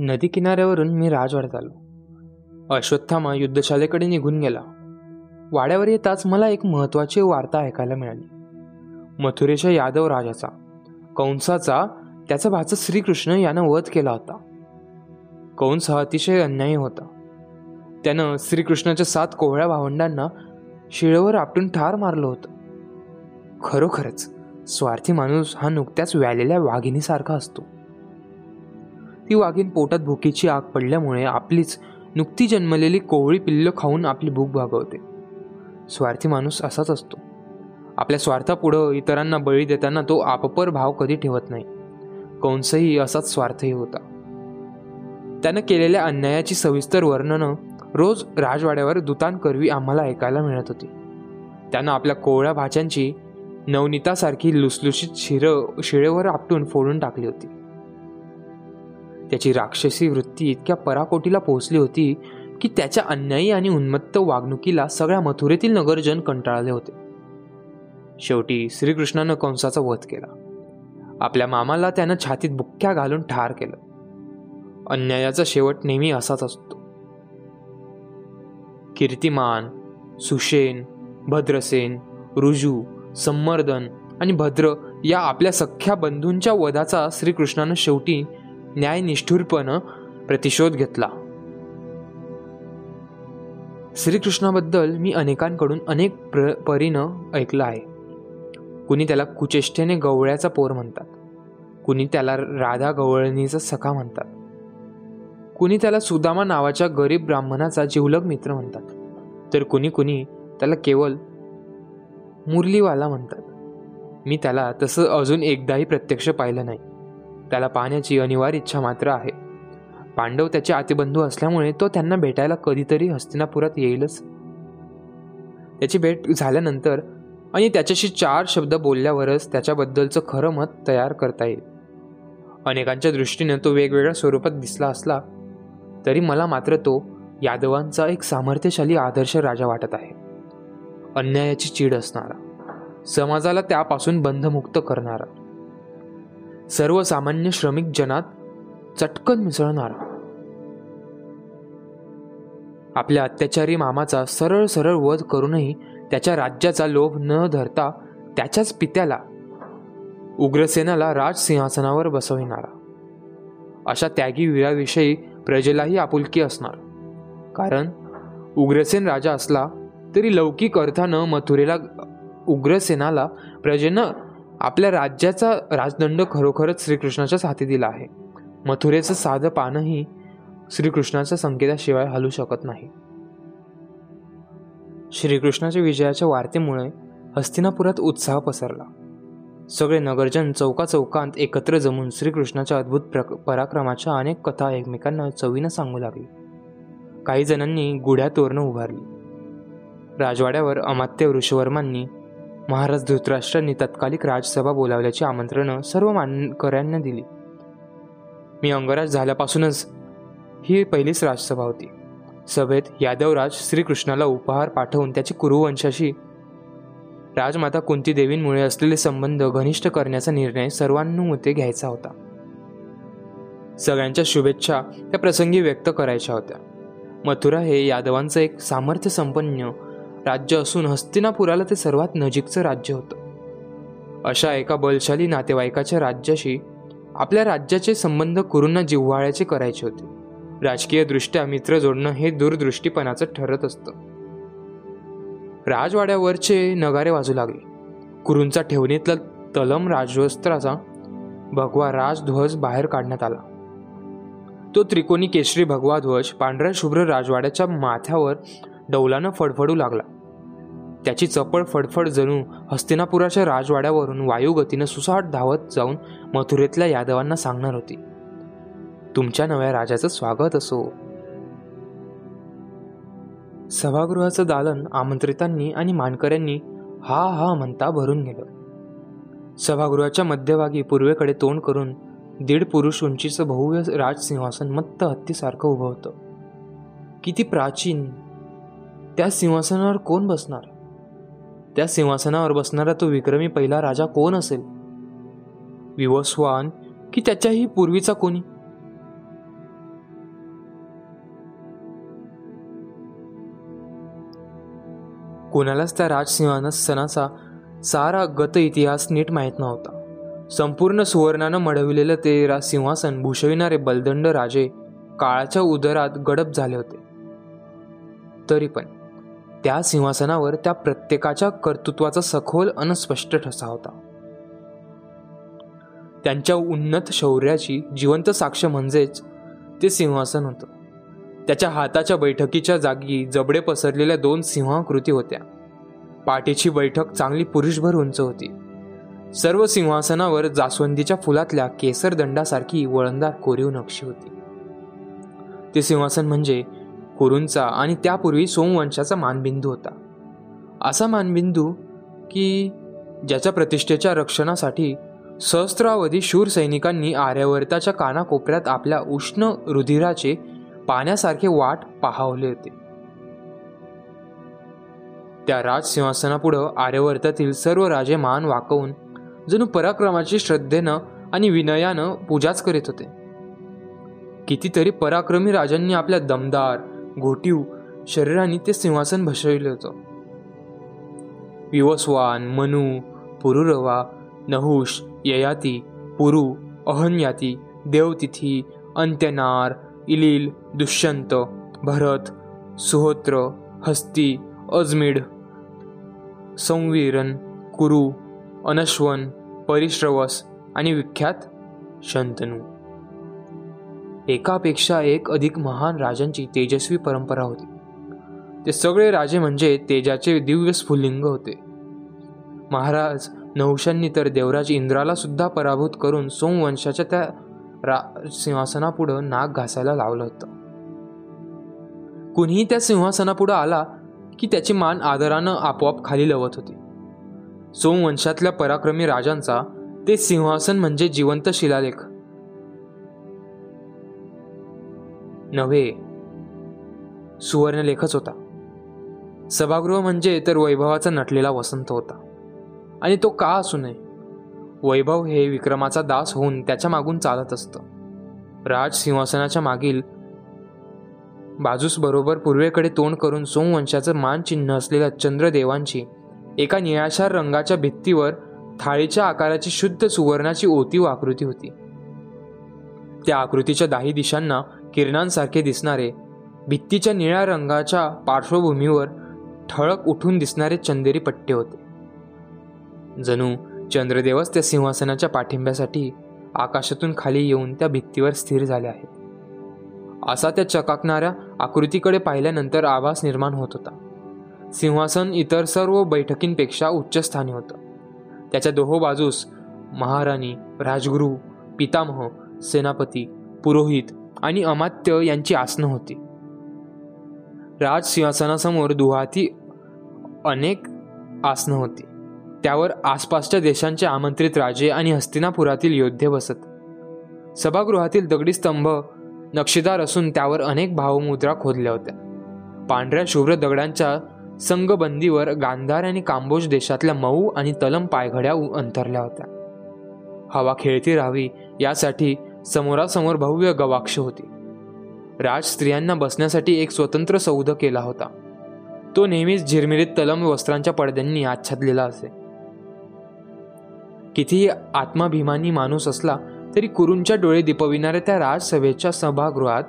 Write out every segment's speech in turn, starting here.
नदी किनाऱ्यावरून मी राजवाड्यात आलो. अश्वत्थामा युद्धशालेकडे निघून गेला. वाड्यावर येताच मला एक महत्त्वाची वार्ता ऐकायला मिळाली. मथुरेच्या यादव राजाचा कंसाचा त्याचा भाचा श्रीकृष्ण यानं वध केला होता. कंस हा अतिशय अन्यायी होता. त्यानं श्रीकृष्णाच्या सात कोवळ्या भावंडांना शिळेवर आपटून ठार मारलं होतं. खरोखरच स्वार्थी माणूस हा नुकत्याच व्यालेल्या वाघिणीसारखा असतो. ती वाघीण पोटात भुकीची आग पडल्यामुळे आपलीच नुकती जन्मलेली कोवळी पिल्लं खाऊन आपली भूक भागवते. स्वार्थी माणूस असाच असतो. आपल्या स्वार्थापुढं इतरांना बळी देताना तो आपपर भाव कधी ठेवत नाही. कंसही असाच स्वार्थही होता. त्यानं केलेल्या अन्यायाची सविस्तर वर्णनं रोज राजवाड्यावर दुतांकरवी आम्हाला ऐकायला मिळत होती. त्यानं आपल्या कोवळ्या भाच्यांची नवनीतासारखी लुसलुशीत शिरं शिळेवर आपटून फोडून टाकली होती. त्याची राक्षसी वृत्ती इतक्या पराकोटीला पोहोचली होती की त्याच्या अन्यायी आणि उन्मत्त वागणुकीला सगळ्या मथुरेतील नगरजन कंटाळले होते. शेवटी श्रीकृष्णानं कंसाचा वध केला. आपल्या मामाला त्यानं छातीत बुक्क्या घालून ठार केलं. अन्यायाचा शेवट नेहमी असाच असतो. कीर्तिमान सुशेन भद्रसेन रुजू संमर्दन आणि भद्र या आपल्या सख्या बंधूंच्या वधाचा श्रीकृष्णानं शेवटी न्यायनिष्ठुरपणं प्रतिशोध घेतला. श्रीकृष्णाबद्दल मी अनेकांकडून अनेक प्र परीनं ऐकलं आहे. कुणी त्याला कुचेष्टेने गवळ्याचा पोर म्हणतात. कुणी त्याला राधा गवळणीचा सखा म्हणतात. कुणी त्याला सुदामा नावाच्या गरीब ब्राह्मणाचा जिवलग मित्र म्हणतात. तर कुणी कुणी त्याला केवळ मुरलीवाला म्हणतात. मी त्याला तसं अजून एकदाही प्रत्यक्ष पाहिलं नाही. त्याला पाहण्याची अनिवार्य इच्छा मात्र आहे. पांडव त्याचे आतिबंधू असल्यामुळे तो त्यांना भेटायला कधीतरी हस्तिनापुरात येईलच. त्याची भेट झाल्यानंतर आणि त्याच्याशी चार शब्द बोलल्यावरच त्याच्याबद्दलचं खरं मत तयार करता येईल. अनेकांच्या दृष्टीनं तो वेगवेगळ्या स्वरूपात दिसला असला तरी मला मात्र तो यादवांचा एक सामर्थ्यशाली आदर्श राजा वाटत आहे. अन्यायाची चीड असणारा समाजाला त्यापासून बंधमुक्त करणारा. सर्वसामान्य श्रमिक जनात चटकन मिसळणारा. आपल्या अत्याचारी मामाचा सरळ सरळ वध करूनही त्याच्या राज्याचा लोभ न धरता त्याच्याच पित्याला उग्रसेनाला राजसिंहासनावर बसविणारा. अशा त्यागी वीराविषयी प्रजेलाही आपुलकी असणार. कारण उग्रसेन राजा असला तरी लौकिक अर्थानं मथुरेला उग्रसेनाला प्रजेनं आपल्या राज्याचा राजदंड खरोखरच श्रीकृष्णाच्याच हाती दिला आहे. मथुरेचं साधं पानही श्रीकृष्णाच्या संकेताशिवाय हलू शकत नाही. श्रीकृष्णाच्या विजयाच्या वार्तेमुळे हस्तिनापुरात उत्साह पसरला. सगळे नगरजन चौका चौकांत एकत्र जमून श्रीकृष्णाच्या अद्भुत प्र पराक्रमाच्या अनेक कथा एकमेकांना चवीनं सांगू लागली. काही जणांनी गुढ्या तोरणं उभारली. राजवाड्यावर अमात्य ऋषवर्मांनी महाराज धृतराष्ट्रांनी तत्कालिक राजसभा बोलावल्याची आमंत्रणं सर्व मानकऱ्यांना दिली. मी अंगराज झाल्यापासूनच ही पहिलीच राजसभा होती. सभेत यादवराज श्रीकृष्णाला उपहार पाठवून त्याची कुरुवंशाशी राजमाता कुंती देवींमुळे असलेले संबंध घनिष्ठ करण्याचा निर्णय सर्वांनुमते घ्यायचा होता. सगळ्यांच्या शुभेच्छा त्या प्रसंगी व्यक्त करायच्या होत्या. मथुरा हे यादवांचं एक सामर्थ्य संपन्न राज्य असून हस्तिनापुराला ते सर्वात नजीकचं राज्य होतं. अशा एका बलशाली नातेवाईकाच्या राज्याशी आपल्या राज्याचे संबंध कुरूंना जिव्हाळ्याचे करायचे होते. राजकीयदृष्ट्या मित्र जोडणं हे दूरदृष्टीपणाचं ठरत असतं. राजवाड्यावरचे नगारे वाजू लागले. कुरूंचा ठेवणीतला तलम राजवस्त्राचा भगवा राजध्वज बाहेर काढण्यात आला. तो त्रिकोणी केशरी भगवा ध्वज पांढऱ्या शुभ्र राजवाड्याच्या माथ्यावर डौलानं फडफडू लागला. त्याची चपळ फडफड जणू हस्तिनापुराच्या राजवाड्यावरून वायुगतीनं सुसाट धावत जाऊन मथुरेतल्या यादवांना सांगणार होती. तुमच्या नव्या राजाचं स्वागत असो. सभागृहाचं दालन आमंत्रितांनी आणि मानकऱ्यांनी हा हा म्हणता भरून गेलं. सभागृहाच्या मध्यभागी पूर्वेकडे तोंड करून दीड पुरुष उंचीचं भव्य राजसिंहासन मत्त हत्तीसारखं उभं होतं. किती प्राचीन! त्या सिंहासनावर कोण बसणार? त्या सिंहासनावर बसणारा तो विक्रमी पहिला राजा कोण असेल? विवस्वान की त्याच्याही पूर्वीचा कोणी? कोणालाच त्या राजसिंहान सणाचा सारा गत इतिहास नीट माहीत नव्हता. संपूर्ण सुवर्णानं मढविलेलं ते सिंहासन भूषविणारे बलदंड राजे काळाच्या उदरात गडप झाले होते. तरी पण त्या सिंहासनावर त्या प्रत्येकाच्या कर्तृत्वाचा सखोल अन स्पष्ट ठसा होता. त्यांच्या उन्नत शौर्याची जिवंत साक्ष म्हणजेच ते सिंहासन होतं. त्याच्या हाताच्या बैठकीच्या जागी जबडे पसरलेल्या दोन सिंहाकृती होत्या. पाठीची बैठक चांगली पुरुषभर उंच होती. सर्व सिंहासनावर जास्वंदीच्या फुलातल्या केसर दंडासारखी वळणदार कोरीव नक्षी होती. ते सिंहासन म्हणजे कुरूंचा आणि त्यापूर्वी सोमवंशाचा मानबिंदू होता. असा मानबिंदू की ज्याच्या प्रतिष्ठेच्या रक्षणासाठी सहस्त्रावधी शूर सैनिकांनी आर्यावर्ताच्या कानाकोपऱ्यात आपल्या उष्ण रुधिराचे पाण्यासारखे वाट पाहावले होते. त्या राजसिंहासनापुढं आर्यवर्तातील सर्व राजे मान वाकवून जणू पराक्रमाची श्रद्धेनं आणि विनयानं पूजाच करीत होते. कितीतरी पराक्रमी राजांनी आपल्या दमदार घोटीव शरीराने ते सिंहासन भसविलं होतं. विवस्वान मनू पुरुरवा नहुष ययाती पुरु अहन्याती देवतिथी अंत्यनार इलील दुष्यंत भरत सुहोत्र हस्ती अजमिड संवीरन कुरु अनश्वन परिश्रवस आणि विख्यात शंतनू. एकापेक्षा एक अधिक महान राजांची तेजस्वी परंपरा होती. ते सगळे राजे म्हणजे तेजाचे दिव्य स्फुलिंग होते. महाराज नहुशांनी तर देवराज इंद्राला सुद्धा पराभूत करून सोमवंशाच्या त्या रा सिंहासनापुढं नाक घासायला लावलं होतं. कुणीही त्या सिंहासनापुढं आला की त्याची मान आदरानं आपोआप खाली लवत होती. सोमवंशातल्या पराक्रमी राजांचा ते सिंहासन म्हणजे जिवंत शिलालेख. नव्हे. सुवर्णलेखच होता. सभागृह म्हणजे तर वैभवाचा नटलेला वसंत होता. आणि तो का असू नये? वैभव हे विक्रमाचा दास होऊन त्याच्या मागून चालत असतं. राज सिंहासनाच्या मागील बाजूस बरोबर पूर्वेकडे तोंड करून सोमवंशाचं मानचिन्ह असलेल्या चंद्रदेवांची एका निळाशार रंगाच्या भित्तीवर थाळीच्या आकाराची शुद्ध सुवर्णाची ओतीव आकृती होती. त्या आकृतीच्या दाही दिशांना किरणांसारखे दिसणारे भित्तीच्या निळ्या रंगाच्या पार्श्वभूमीवर ठळक उठून दिसणारे चंदेरी पट्टे होते. जणू चंद्रदेवच त्या सिंहासनाच्या पाठिंब्यासाठी आकाशातून खाली येऊन त्या भित्तीवर स्थिर झाले आहेत. असा त्या चकाकणाऱ्या आकृतीकडे पाहिल्यानंतर आभास निर्माण होत होता. सिंहासन इतर सर्व बैठकींपेक्षा उच्चस्थानी होतं. त्याच्या दोहो बाजूस महाराणी राजगुरू पितामह सेनापती पुरोहित आणि अमात्य यांची आसनं होती. राज सिंहासनासमोर दुहाती अनेक आसनं होती. त्यावर आसपासच्या देशांचे आमंत्रित राजे आणि हस्तिनापुरातील योद्धे बसत. सभागृहातील दगडी स्तंभ नक्षीदार असून त्यावर अनेक भावमुद्रा खोदल्या होत्या. पांढऱ्या शुभ्र दगडांच्या संगबंदीवर गांधार आणि कांबोज देशातल्या मऊ आणि तलम पायघड्या अंतरल्या होत्या. हवा खेळती राहावी यासाठी समोरासमोर भव्य गवाक्ष होती. राज स्त्रियांना बसण्यासाठी एक स्वतंत्र सौध केला होता. तो नेहमीच झिरमिरीत तलम वस्त्रांच्या पडद्यांनी आच्छादलेला असे. कितीही आत्माभिमानी माणूस असला तरी कुरूंच्या डोळे दिपविणाऱ्या त्या राजसभेच्या सभागृहात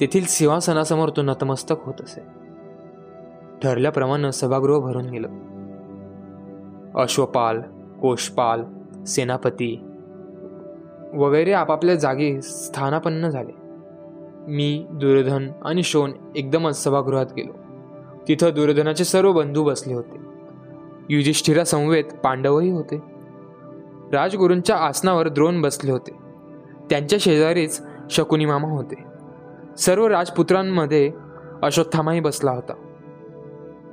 तेथील सिंहासनासमोर तो नतमस्तक होत असे. ठरल्याप्रमाणे सभागृह भरून गेलं. अश्वपाल कोशपाल सेनापती वगैरे आपापल्या जागी स्थानापन्न झाले. मी दुर्योधन आणि शोन एकदमच सभागृहात गेलो. तिथं दुर्योधनाचे सर्व बंधू बसले होते. युधिष्ठिरासमवेत पांडवही होते. राजगुरूंच्या आसनावर द्रोण बसले होते. त्यांच्या शेजारीच शकुनीमामा होते. सर्व राजपुत्रांमध्ये अश्वत्थामाही बसला होता.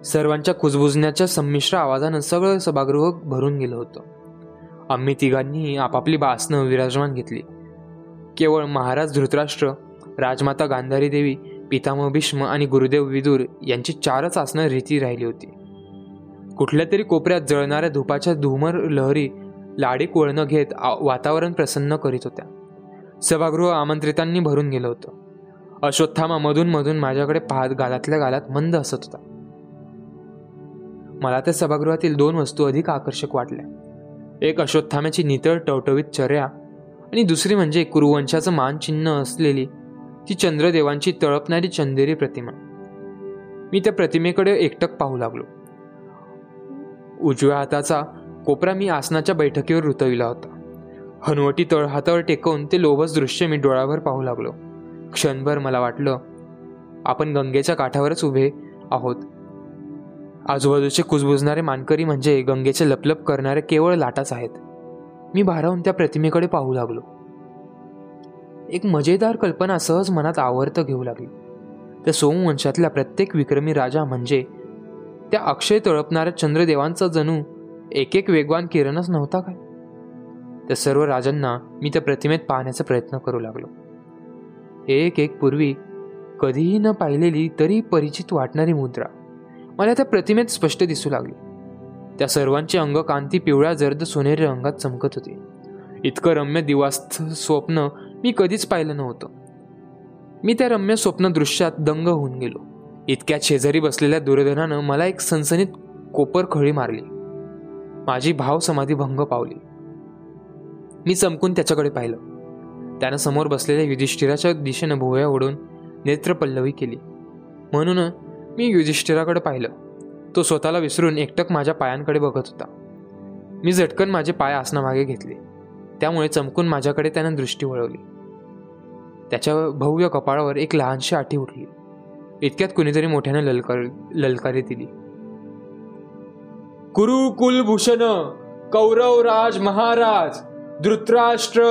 सर्वांच्या कुजबुजण्याच्या संमिश्र आवाजानं सगळं सभागृह भरून गेलं होतं. आम्ही तिघांनीही आपापली बासनं विराजमान घेतली. केवळ महाराज धृतराष्ट्र राजमाता गांधारी देवी पितामह भीष्म आणि गुरुदेव विदूर यांची चारच आसनं रीती राहिली होती. कुठल्या तरी कोपऱ्यात जळणाऱ्या धुपाच्या धुमर लहरी लाडी कोळणं घेत वातावरण प्रसन्न करीत होत्या. सभागृह आमंत्रितांनी भरून गेलं होतं. अश्वत्थामा मधून मधून माझ्याकडे पाहत गालातल्या गालात मंद असत होता. मला त्या सभागृहातील दोन वस्तू अधिक आकर्षक वाटल्या. एक अश्वत्थाम्याची नितळ टवटवीत चर्या आणि दुसरी म्हणजे कुरुवंशाचं मानचिन्ह असलेली ती चंद्रदेवांची तळपणारी चंदेरी प्रतिमा. मी त्या प्रतिमेकडे एकटक पाहू लागलो. उजव्या हाताचा कोपरा मी आसनाच्या बैठकीवर रुतविला होता. हनुवटी तळ हातावर टेकवून ते लोभस दृश्य मी डोळ्यावर पाहू लागलो. क्षणभर मला वाटलं आपण गंगेच्या काठावरच उभे आहोत. आजूबाजूचे कुजबुजणारे मानकरी म्हणजे गंगेचे लपलप करणारे केवळ लाटाच आहेत. मी भारावून त्या प्रतिमेकडे पाहू लागलो. एक मजेदार कल्पना सहज मनात आवर्त घेऊ लागली. त्या सोमवंशातल्या प्रत्येक विक्रमी राजा म्हणजे त्या अक्षय तळपणाऱ्या चंद्रदेवांचा जणू एक एक वेगवान किरणच नव्हता काय? त्या सर्व राजांना मी त्या प्रतिमेत पाहण्याचा प्रयत्न करू लागलो. एक एक पूर्वी कधीही न पाहिलेली तरी परिचित वाटणारी मुद्रा. मला त्या प्रतिमेत स्पष्ट दिसू लागली. त्या सर्वांची अंग कांती पिवळ्या जर्द सोनेरी रंगात चमकत होती. इतकं रम्य दिवास्थ स्वप्न मी कधीच पाहिलं नव्हतं. मी त्या रम्य स्वप्न दृश्यात दंग होऊन गेलो. इतक्या शेजारी बसलेल्या दुर्योधनानं मला एक सनसनीत कोपर खळी मारली. माझी भाव समाधी भंग पावली. मी चमकून त्याच्याकडे पाहिलं. त्यानं समोर बसलेल्या युधिष्ठिराच्या दिशेनं भोवया ओढून नेत्रपल्लवी केली. म्हणून मी युधिष्ठिराकडे पाहिलं. तो स्वतःला विसरून एकटक माझ्या पायांकडे बघत होता. मी झटकन माझे पाय आसनामागे घेतले. त्यामुळे चमकून माझ्याकडे त्यानं दृष्टी वळवली. त्याच्या भव्य कपाळावर एक लहानशी आठी उठली. इतक्यात कुणीतरी मोठ्याने ललकार ललकारी दिली. कुरु कुलभूषण कौरव राज महाराज धृतराष्ट्र.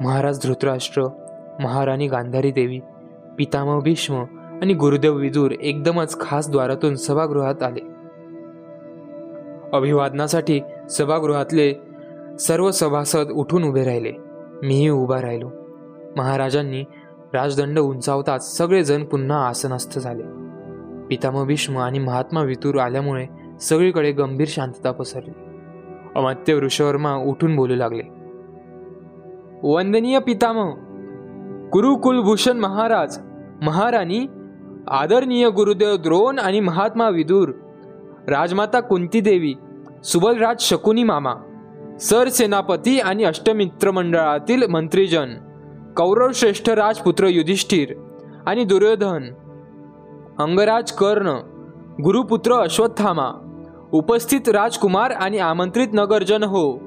महाराज धृतराष्ट्र महाराणी गांधारी देवी पितामह भीष्म आणि गुरुदेव विदूर एकदमच खास द्वारातून सभागृहात आले. अभिवादनासाठी सभागृहातले सर्व सभासद उठून उभे राहिले. मीही उभा राहिलो. महाराजांनी राजदंड उंचावताच सगळेजण पुन्हा आसनस्थ झाले. पितामह भीष्म आणि महात्मा वितूर आल्यामुळे सगळीकडे गंभीर शांतता पसरली. अमात्य वृषवर्मा उठून बोलू लागले. वंदनीय पितामह कुरुकुलभूषण महाराज महाराणी आदरणीय गुरुदेव द्रोण आणि महात्मा विदूर राजमाता कुंती देवी सुबलराज शकुनी मामा सरसेनापती आणि अष्टमित्र मंडळातील मंत्रीजन कौरव श्रेष्ठ राजपुत्र युधिष्ठिर आणि दुर्योधन अंगराज कर्ण गुरुपुत्र अश्वत्थामा उपस्थित राजकुमार आणि आमंत्रित नगरजन हो.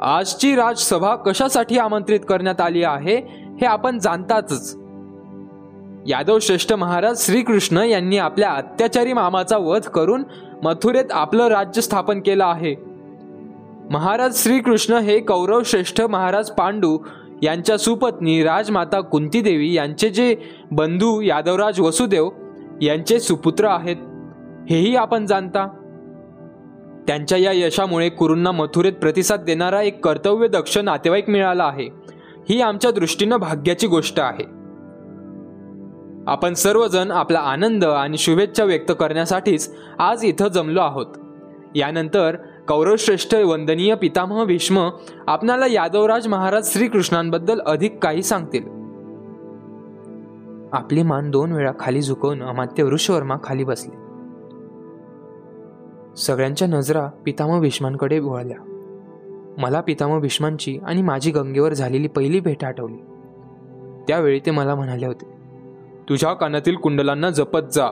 आजची राजसभा कशासाठी आमंत्रित करण्यात आली आहे हे आपण जाणतातच. यादव श्रेष्ठ महाराज श्रीकृष्ण यांनी आपल्या अत्याचारी मामाचा वध करून मथुरेत आपलं राज्य स्थापन केलं आहे. महाराज श्रीकृष्ण हे कौरव श्रेष्ठ महाराज पांडू यांच्या सुपत्नी राजमाता कुंतीदेवी यांचे जे बंधू यादवराज वसुदेव यांचे सुपुत्र आहेत हेही आपण जाणता. त्यांच्या या यशामुळे कुरूंना मथुरेत प्रतिसाद देणारा एक कर्तव्य दक्ष नातेवाईक मिळाला आहे. ही आमच्या दृष्टीनं भाग्याची गोष्ट आहे. आपण सर्वजण आपला आनंद आणि शुभेच्छा व्यक्त करण्यासाठीच आज इथं जमलो आहोत. यानंतर कौरवश्रेष्ठ वंदनीय पितामह भीष्म आपणाला यादवराज महाराज श्रीकृष्णांबद्दल अधिक काही सांगतील. आपली मान दोन वेळा खाली झुकवून अमात्य वृषवर्मा खाली बसले. सगळ्यांच्या नजरा पितामह भीष्मांकडे वळल्या. मला पितामह भीष्मांची आणि माझी गंगेवर झालेली पहिली भेट आठवली. त्यावेळी ते मला म्हणाले होते तुझ्या कानातील कुंडलांना जपत जा.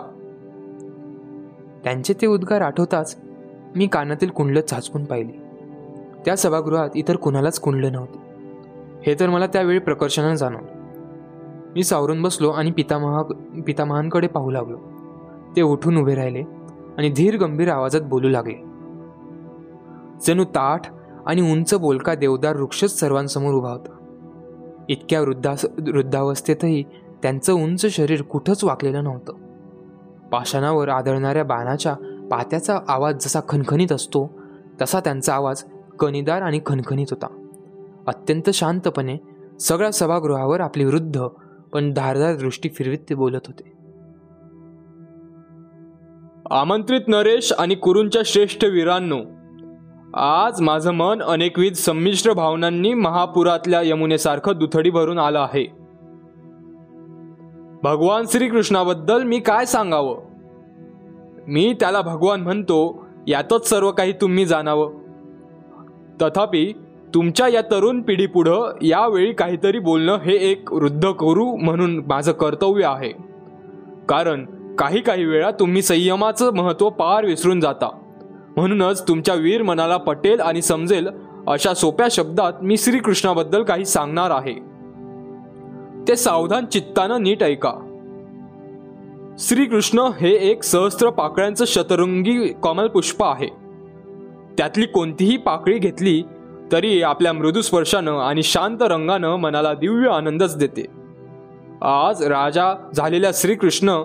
त्यांचे ते उद्गार आठवताच मी कानातील कुंडलं चाचपून पाहिली. त्या सभागृहात इतर कुणालाच कुंडलं नव्हते. हे तर मला त्यावेळी प्रकर्षानं जाणवलं. मी सावरून बसलो आणि पितामहा पितामहांकडे पाहू लागलो. ते उठून उभे राहिले आणि धीर गंभीर आवाजात बोलू लागले. जणू ताठ आणि उंच बोलका देवदार वृक्षच सर्वांसमोर उभा होता. इतक्या वृद्धा वृद्धावस्थेतही त्यांचं उंच शरीर कुठंच वाकलेलं नव्हतं. पाषाणावर आदळणाऱ्या बाणाच्या पात्याचा आवाज जसा खणखणीत असतो तसा त्यांचा आवाज कणीदार आणि खणखणीत होता. अत्यंत शांतपणे सगळ्या सभागृहावर आपली वृद्ध पण धारदार दृष्टी फिरवीत ते बोलत होते. आमंत्रित नरेश आणि कुरूंच्या श्रेष्ठ वीरांनो आज माझं मन अनेकविध संमिश्र भावनांनी महापुरातल्या यमुनेसारखं दुथडी भरून आलं आहे. भगवान श्रीकृष्णाबद्दल मी काय सांगावं? मी त्याला भगवान म्हणतो यातच सर्व काही तुम्ही जाणावं. तथापि तुमच्या या तरुण पिढीपुढं यावेळी काहीतरी बोलणं हे एक वृद्ध करू म्हणून माझं कर्तव्य आहे. कारण काही काही वेळा तुम्ही संयमाचं महत्त्व पार विसरून जाता. म्हणूनच तुमच्या वीर मनाला पटेल आणि समजेल अशा सोप्या शब्दात मी श्रीकृष्णाबद्दल काही सांगणार आहे. ते सावधान चित्तानं नीट ऐका. श्रीकृष्ण हे एक सहस्त्र पाकळ्यांचं शतरंगी कमल पुष्प आहे. त्यातली कोणतीही पाकळी घेतली तरी आपल्या मृदू स्पर्शानं आणि शांत रंगानं मनाला दिव्य आनंदच देते. आज राजा झालेल्या श्रीकृष्ण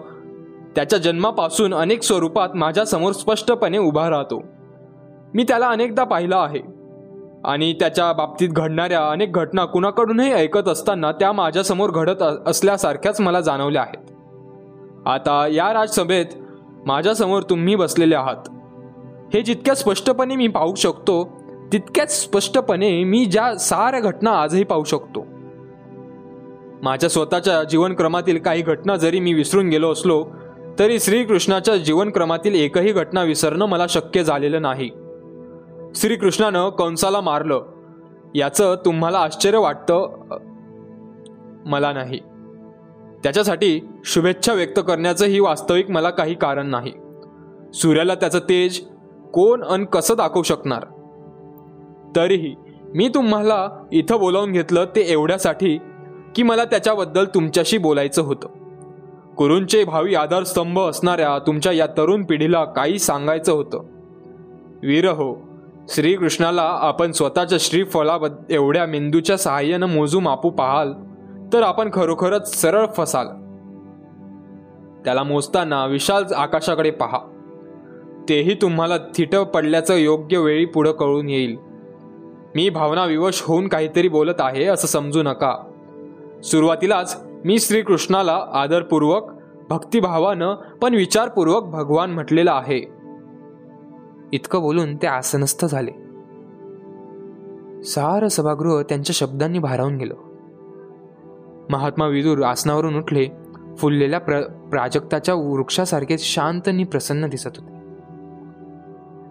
त्याच्या जन्मापासून अनेक स्वरूपात माझ्यासमोर स्पष्टपणे उभा राहतो. मी त्याला अनेकदा पाहिलं आहे. आणि त्याच्या बाबतीत घडणाऱ्या अनेक घटना कुणाकडूनही ऐकत असताना त्या माझ्यासमोर घडत असल्यासारख्याच मला जाणवल्या आहेत. आता या राजसभेत माझ्यासमोर तुम्ही बसलेले आहात. हे जितक्या स्पष्टपणे मी पाहू शकतो तितक्याच स्पष्टपणे मी ज्या साऱ्या घटना आजही पाहू शकतो. माझ्या स्वतःच्या जीवनक्रमातील काही घटना जरी मी विसरून गेलो असलो तरी श्रीकृष्णाच्या जीवनक्रमातील एकही घटना विसरणं मला शक्य झालेलं नाही. श्रीकृष्णानं कंसाला मारलं. याचं तुम्हाला आश्चर्य वाटतं? मला नाही. त्याच्यासाठी शुभेच्छा व्यक्त करण्याचंही वास्तविक मला काही कारण नाही. सूर्याला त्याचं तेज कोण अन कसं दाखवू शकणार? तरीही मी तुम्हाला इथं बोलावून घेतलं ते एवढ्यासाठी की मला त्याच्याबद्दल तुमच्याशी बोलायचं होतं. कुरूंचे भावी आधारस्तंभ असणाऱ्या तुमच्या या तरुण पिढीला काही सांगायचं होतं. वीर हो श्रीकृष्णाला आपण स्वतःच्या श्रीफलाबद्द एवढ्या मेंदूच्या सहाय्यानं मोजू मापू पाहाल तर आपण खरोखरच सरळ फसाल. त्याला मोजताना विशाल आकाशाकडे पहा. तेही तुम्हाला थिट पडल्याचं योग्य वेळी पुढं कळून येईल. मी भावना विवश होऊन काहीतरी बोलत आहे असं समजू नका. सुरुवातीलाच मी श्रीकृष्णाला आदरपूर्वक भक्तिभावानं पण विचारपूर्वक भगवान म्हटलेलं आहे. इतकं बोलून ते आसनस्थ झाले. सार सभागृह त्यांच्या शब्दांनी भारावून गेलं. महात्मा विदूर आसनावरून उठले फुललेल्या प्र प्राजक्ताच्या वृक्षासारखे शांत आणि प्रसन्न दिसत होते.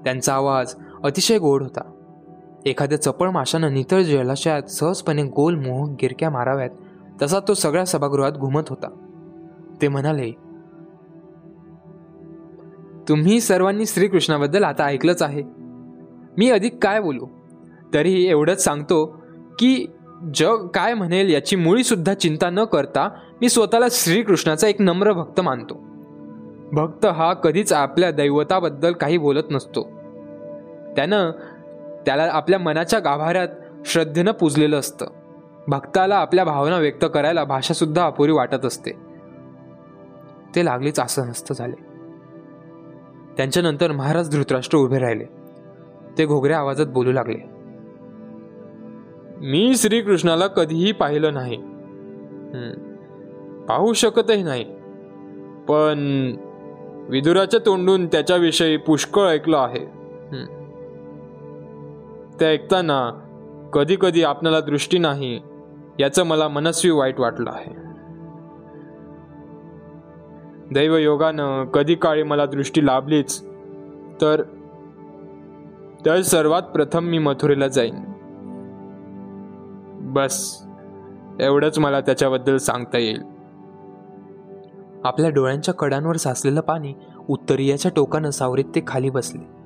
त्यांचा आवाज अतिशय गोड होता. एखाद्या चपळ माशानं नितळ जलाशयात सहजपणे गोल मोह गिरक्या माराव्यात तसा तो सगळ्या सभागृहात घुमत होता. ते म्हणाले तुम्ही सर्वांनी श्रीकृष्णाबद्दल आता ऐकलंच आहे. मी अधिक काय बोलू? तरीही एवढंच सांगतो की जग काय म्हणेल याची मुळीसुद्धा चिंता न करता मी स्वतःला श्रीकृष्णाचा एक नम्र भक्त मानतो. भक्त हा कधीच आपल्या दैवताबद्दल काही बोलत नसतो. त्यानं त्याला आपल्या मनाच्या गाभाऱ्यात श्रद्धेनं पुजलेलं असतं. भक्ताला आपल्या भावना व्यक्त करायला भाषासुद्धा अपुरी वाटत असते. ते लागलीच आसनस्थ झाले. त्यांच्यानंतर महाराज धृतराष्ट्र उभे राहिले. ते घोगऱ्या आवाजात बोलू लागले. मी श्रीकृष्णाला कधीही पाहिलं नाही. पाहू शकतही नाही. पण विदुराच्या तोंडून त्याच्याविषयी पुष्कळ ऐकलं आहे. ते ऐकताना कधी कधी आपणाला दृष्टी नाही याचं मला मनस्वी वाईट वाटलं आहे. दैवयोगानं कधी काळी मला दृष्टी लाभलीच. तर तर सर्वात प्रथम मी मथुरेला जाईन. बस एवढंच मला त्याच्याबद्दल सांगता येईल. आपल्या डोळ्यांच्या कडांवर साचलेलं पाणी उत्तरीयाच्या टोकानं सावरीत ते खाली बसले.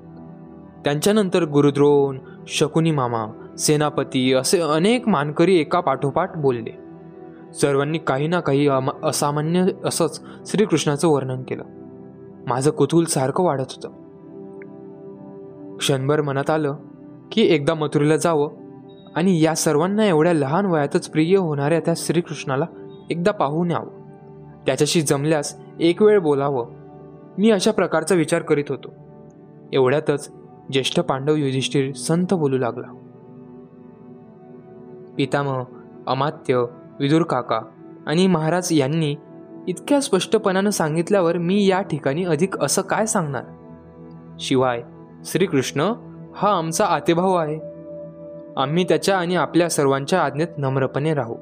त्यांच्यानंतर गुरुद्रोण शकुनी मामा सेनापती असे अनेक मानकरी एका पाठोपाठ बोलले. सर्वांनी काही ना काही असामान्य असंच श्रीकृष्णाचं वर्णन केलं. माझं कुतूल सारखं वाढत होतं. क्षणभर मनात आलं की एकदा मथुरेला जावं आणि या सर्वांना एवढ्या लहान वयातच प्रिय होणाऱ्या त्या श्रीकृष्णाला एकदा पाहून यावं. त्याच्याशी जमल्यास एक वेळ बोलावं. मी अशा प्रकारचा विचार करीत होतो. एवढ्यातच ज्येष्ठ पांडव युधिष्ठिर संत बोलू लागला. पितामह अमात्य विदुर काका आणि महाराज यांनी इतक्या स्पष्टपणानं सांगितल्यावर मी या ठिकाणी अधिक असं काय सांगणार? शिवाय श्रीकृष्ण हा आमचा आतेभाऊ आहे. आम्ही त्याच्या आणि आपल्या सर्वांच्या आज्ञेत नम्रपणे राहू.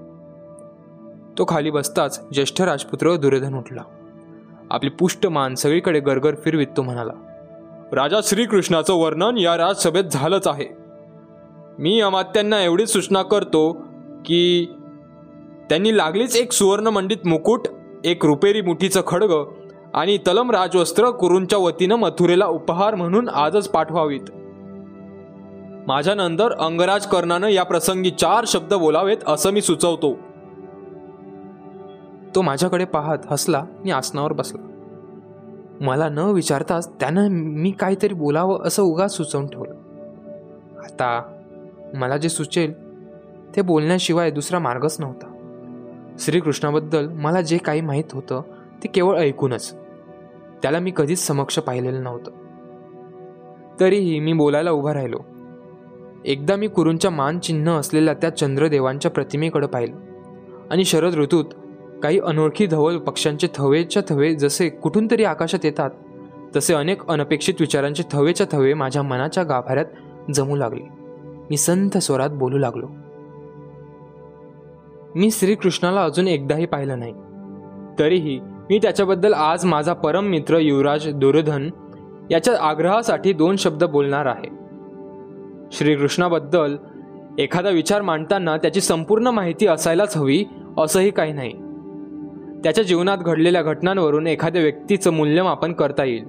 तो खाली बसताच ज्येष्ठ राजपुत्र दुर्योधन उठला. आपली पुष्ट मान सगळीकडे गरगर फिरवीत तो म्हणाला राजा श्रीकृष्णाचं वर्णन या राजसभेत झालंच आहे. मी अमात्यांना एवढीच सूचना करतो की त्यांनी लागलीच एक सुवर्णमंडित मुकुट एक रुपेरी मुठीचं खडग आणि तलम राजवस्त्र कुरूंच्या वतीनं मथुरेला उपहार म्हणून आजच पाठवावीत. माझ्यानंतर अंगराज कर्णानं या प्रसंगी चार शब्द बोलावेत असं मी सुचवतो. तो माझ्याकडे पाहत हसला आणि आसनावर बसला. मला न विचारताच त्यानं मी काहीतरी बोलावं असं उगा सुचवून ठेवलं. आता मला जे सुचेल ते बोलण्याशिवाय दुसरा मार्गच नव्हता. श्रीकृष्णाबद्दल मला जे काही माहीत होतं ते केवळ ऐकूनच. त्याला मी कधीच समक्ष पाहिलेलं नव्हतं. तरीही मी बोलायला उभा राहिलो. एकदा मी कुरूंच्या मानचिन्ह असलेल्या त्या चंद्रदेवांच्या प्रतिमेकडे पाहिलं. आणि शरद ऋतूत काही अनोळखी धवल पक्ष्यांचे थवेच्या थवे जसे कुठून तरी आकाशात येतात तसे अनेक अनपेक्षित विचारांचे थवेच्या थवे माझ्या मनाच्या गाभाऱ्यात जमू लागले. मी संथ स्वरात बोलू लागलो. मी श्रीकृष्णाला अजून एकदाही पाहिलं नाही. तरीही मी त्याच्याबद्दल आज माझा परम मित्र युवराज दुर्धन याच्या आग्रहासाठी दोन शब्द बोलणार आहे. श्रीकृष्णाबद्दल एखादा विचार मांडताना त्याची संपूर्ण माहिती असायलाच हवी असंही काही नाही. त्याच्या जीवनात घडलेल्या घटनांवरून एखाद्या व्यक्तीचं मूल्यमापन करता येईल.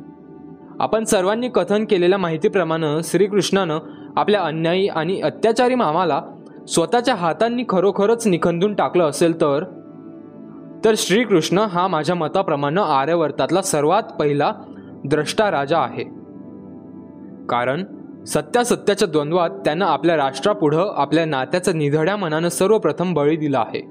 आपण सर्वांनी कथन केलेल्या माहितीप्रमाणे श्रीकृष्णानं आपल्या अन्यायी आणि अत्याचारी मामाला स्वतःच्या हातांनी खरोखरच निखंदून टाकलं असेल तर? तर श्रीकृष्ण हा माझ्या मताप्रमाणे आर्यवर्तातला सर्वात पहिला द्रष्टा राजा आहे. कारण सत्यासत्याच्या द्वंद्वात त्यानं आपल्या राष्ट्रापुढं आपल्या नात्याचं निधड्या मनानं सर्वप्रथम बळी दिला आहे.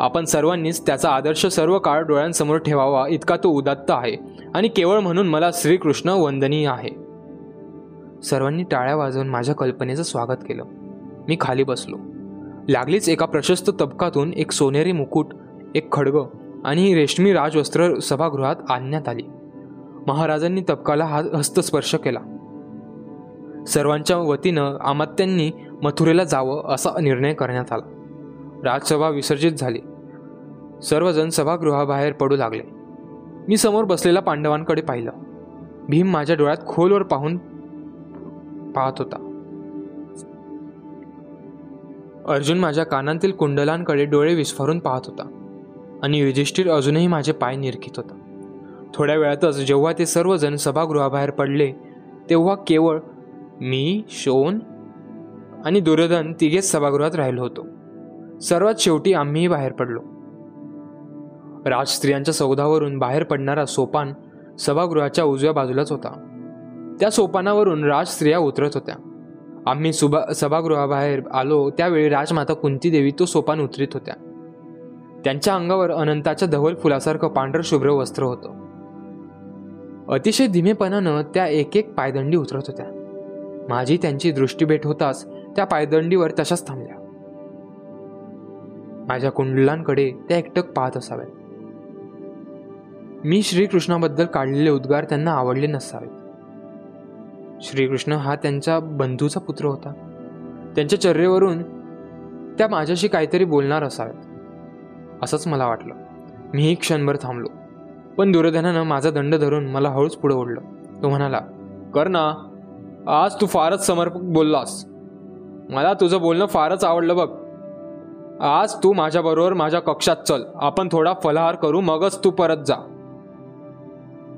आपण सर्वांनीच त्याचा आदर्श सर्व काळ डोळ्यांसमोर ठेवावा इतका तो उदात्त आहे आणि केवळ म्हणून मला श्रीकृष्ण वंदनीय आहे. सर्वांनी टाळ्या वाजवून माझ्या कल्पनेचं स्वागत केलं. मी खाली बसलो. लागलीच एका प्रशस्त तबकातून एक सोनेरी मुकुट एक खडग आणि रेशमी राजवस्त्र सभागृहात आणण्यात आली. महाराजांनी तबकाला हा हस्तस्पर्श केला. सर्वांच्या वतीनं आमात्यांनी मथुरेला जावं असा निर्णय करण्यात आला. राजसभा विसर्जित झाली. सर्वजण सभागृहाबाहेर पडू लागले. मी समोर बसलेल्या पांडवांकडे पाहिलं. भीम माझ्या डोळ्यात खोलवर पाहून पाहत होता. अर्जुन माझ्या कानांतील कुंडलांकडे डोळे विस्फारून पाहत होता. आणि युधिष्ठिर अजूनही माझे पाय निरखित होता. थोड्या वेळातच जेव्हा ते सर्वजण सभागृहाबाहेर पडले तेव्हा केवळ मी शोन आणि दुर्योधन तिघेच सभागृहात राहिलो होतो. सर्वात शेवटी आम्हीही बाहेर पडलो. राजस्त्रियांच्या सौदावरून बाहेर पडणारा सोपान सभागृहाच्या उजव्या बाजूलाच होता. त्या सोपानावरून राजस्त्रिया उतरत होत्या. आम्ही सुभा सभागृहाबाहेर आलो त्यावेळी राजमाता कुंती देवी तो सोपान उतरीत होत्या. त्यांच्या अंगावर अनंताच्या धवल फुलासारखं पांढर शुभ्र वस्त्र होतं. अतिशय धीमेपणानं त्या एक एक पायदंडी उतरत होत्या. माझी त्यांची दृष्टीभेट होताच त्या पायदंडीवर तशाच थांबल्या. माझ्या कुंडलांकडे त्या एकटक पाहत असाव्यात. मी श्रीकृष्णाबद्दल काढलेले उद्गार त्यांना आवडले नसावेत. श्रीकृष्ण हा त्यांच्या बंधूचा पुत्र होता. त्यांच्या चर्येवरून त्या माझ्याशी काहीतरी बोलणार असावेत असंच मला वाटलं. मीही क्षणभर थांबलो. पण दुर्योधनानं माझा दंड धरून मला हळूच पुढे ओढलं. तो म्हणाला कर ना आज तू फारच समर्पक बोललास. मला तुझं बोलणं फारच आवडलं बघ. आज तू माझ्याबरोबर माझ्या कक्षात चल. आपण थोडा फलाहार करू मगच तू परत जा.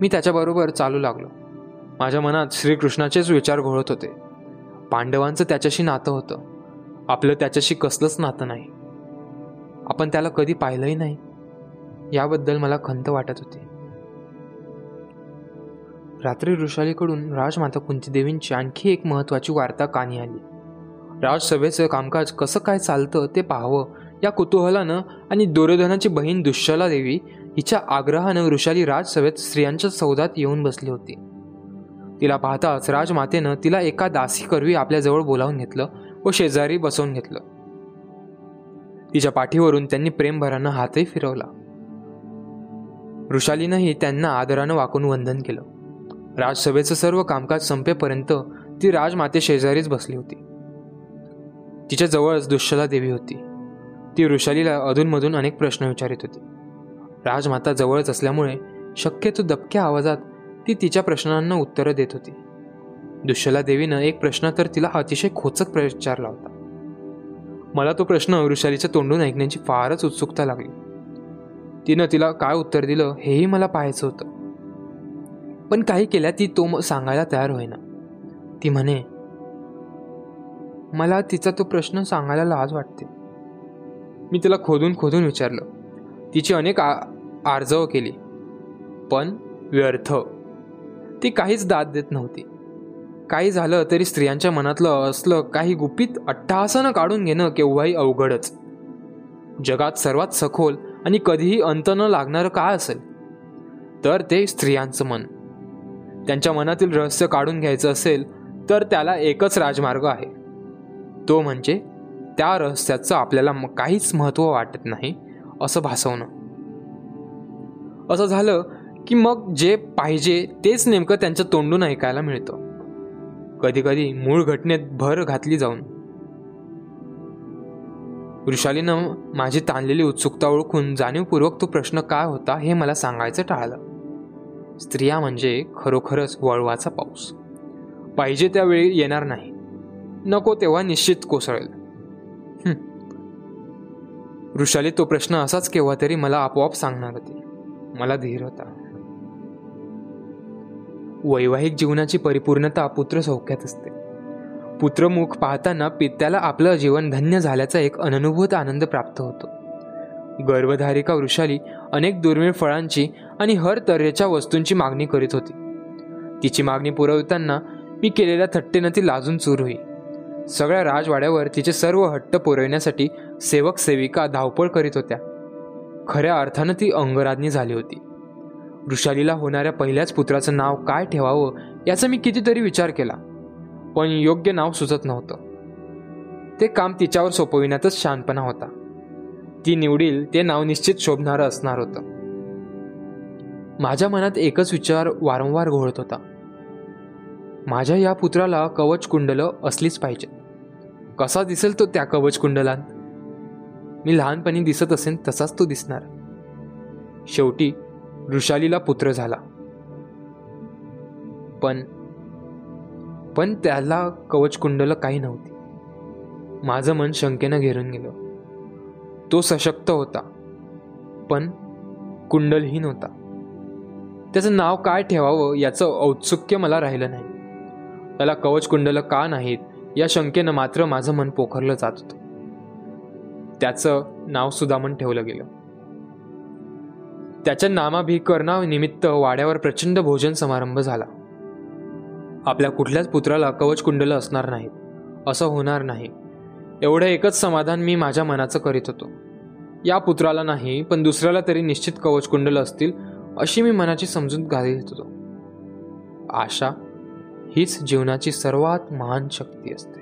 मी त्याच्याबरोबर चालू लागलो. माझ्या मनात श्रीकृष्णाचेच विचार घोळत होते. पांडवांचं त्याच्याशी नातं होतं. आपलं त्याच्याशी कसलंच नातं नाही. आपण त्याला कधी पाहिलंही नाही. याबद्दल मला खंत वाटत होती. रात्री ऋषालीकडून राजमाता कुंतीदेवींची आणखी एक महत्त्वाची वार्ता कानी आली. राजसभेचं कामकाज कसं काय चालतं ते पाहावं या कुतूहलानं आणि दुर्योधनाची बहीण दुश्शला देवी हिच्या आग्रहानं ऋषाली राजसभेत स्त्रियांच्या सौदात येऊन बसली होती. तिला पाहताच राजमातेनं तिला एका दासी करवी आपल्याजवळ बोलावून घेतलं व शेजारी बसवून घेतलं. तिच्या पाठीवरून त्यांनी प्रेमभरानं हातही फिरवला. ऋषालीनंही त्यांना आदरानं वाकून वंदन केलं. राजसभेचं सर्व कामकाज संपेपर्यंत ती राजमाते शेजारीच बसली होती. तिच्या जवळच दुश्शला देवी होती. ती वृषालीला अधूनमधून अनेक प्रश्न विचारित होती. राजमाता जवळच असल्यामुळे शक्यतो दबक्या आवाजात ती तिच्या प्रश्नांना उत्तरं देत होती. दुशला देवीनं एक प्रश्न तर तिला अतिशय खोचक प्रचारला होता. मला तो प्रश्न वृषालीच्या तोंडून ऐकण्याची फारच उत्सुकता लागली. तिनं तिला काय उत्तर दिलं हेही मला पाहायचं होतं. पण काही केल्या ती तो सांगायला तयार होईना. ती म्हणे मला तिचा तो प्रश्न सांगायला लाज वाटते. मी तिला खोदून खोदून विचारलं. तिची अनेक आ आर्जव केली. पण व्यर्थ. ती काहीच दाद देत नव्हती. काही झालं तरी स्त्रियांच्या मनातलं असलं काही गुपित अट्टहासानं काढून घेणं केव्हाही अवघडच. जगात सर्वात सखोल आणि कधीही अंत न लागणारं काय असेल? तर ते स्त्रियांचं मन. त्यांच्या मनातील रहस्य काढून घ्यायचं असेल तर त्याला एकच राजमार्ग आहे. तो म्हणजे त्या रहस्याचं आपल्याला काहीच महत्त्व वाटत नाही असं भासवणं. असं झालं की मग जे पाहिजे तेच नेमकं त्यांच्या तोंडून ऐकायला मिळतं. कधीकधी मूळ घटनेत भर घातली जाऊन. वृषालीनं माझी ताणलेली उत्सुकता ओळखून जाणीवपूर्वक तो प्रश्न काय होता हे मला सांगायचं टाळलं. स्त्रिया म्हणजे खरोखरच वळवाचा पाऊस. पाहिजे त्यावेळी येणार नाही. नको तेव्हा निश्चित कोसळेल. वृषाली तो प्रश्न असाच केव्हा तरी मला आपोआप सांगणार होती. मला धीर होता. वैवाहिक जीवनाची परिपूर्णता पुत्र सौख्यात असते. पुत्रमुख पाहताना पित्याला आपलं जीवन धन्य झाल्याचा एक अननुभूत आनंद प्राप्त होतो. गर्भधारिका वृषाली अनेक दुर्मिळ फळांची आणि हर तऱ्हेच्या वस्तूंची मागणी करीत होती. तिची मागणी पुरवताना मी केलेल्या थट्टेनं ती लाजून चूर होई. सगळ्या राजवाड्यावर तिचे सर्व हट्ट पुरवण्यासाठी सेवक सेविका धावपळ करीत होत्या. खऱ्या अर्थानं ती अंगराज्ञी झाली होती. वृषालीला होणाऱ्या पहिल्याच पुत्राचं नाव काय ठेवावं याचा मी कितीतरी विचार केला पण योग्य नाव सुचत नव्हतं. ते काम तिच्यावर सोपविण्यातच शानपणा होता. ती निवडील ते नाव निश्चित शोभणारं असणार होतं. माझ्या मनात एकच विचार वारंवार घोळत होता. माझ्या या पुत्राला कवच कुंडलं असलीच पाहिजे. कसा दिसेल तो त्या कवच कुंडलात? मी लहानपणी दिसत असेन तसाच तो दिसणार. शेवटी वृषालीला पुत्र झाला. पण पण त्याला कवच कुंडलं काही नव्हती. माझं मन शंकेनं घेरून गेलं. तो सशक्त होता पण कुंडलहीन होता. त्याचं नाव काय ठेवावं याचं औत्सुक्य मला राहिलं नाही. त्याला कवच कुंडलं का नाहीत या शंकेनं मात्र माझं मन पोखरलं जात होतं. त्याचं नाव सुदामन ठेवलं गेलं. त्याच्या नामाभिकरणानिमित्त वाड्यावर प्रचंड भोजन समारंभ झाला. आपल्या कुठल्याच पुत्राला कवच कुंडलं असणार नाहीत. असं होणार नाही. एवढं एकच समाधान मी माझ्या मनाचं करीत होतो. या पुत्राला नाही पण दुसऱ्याला तरी निश्चित कवच कुंडलं असतील अशी मी मनाची समजूत घालीत होतो. आशा हीच जीवनाची सर्वात महान शक्ती असते.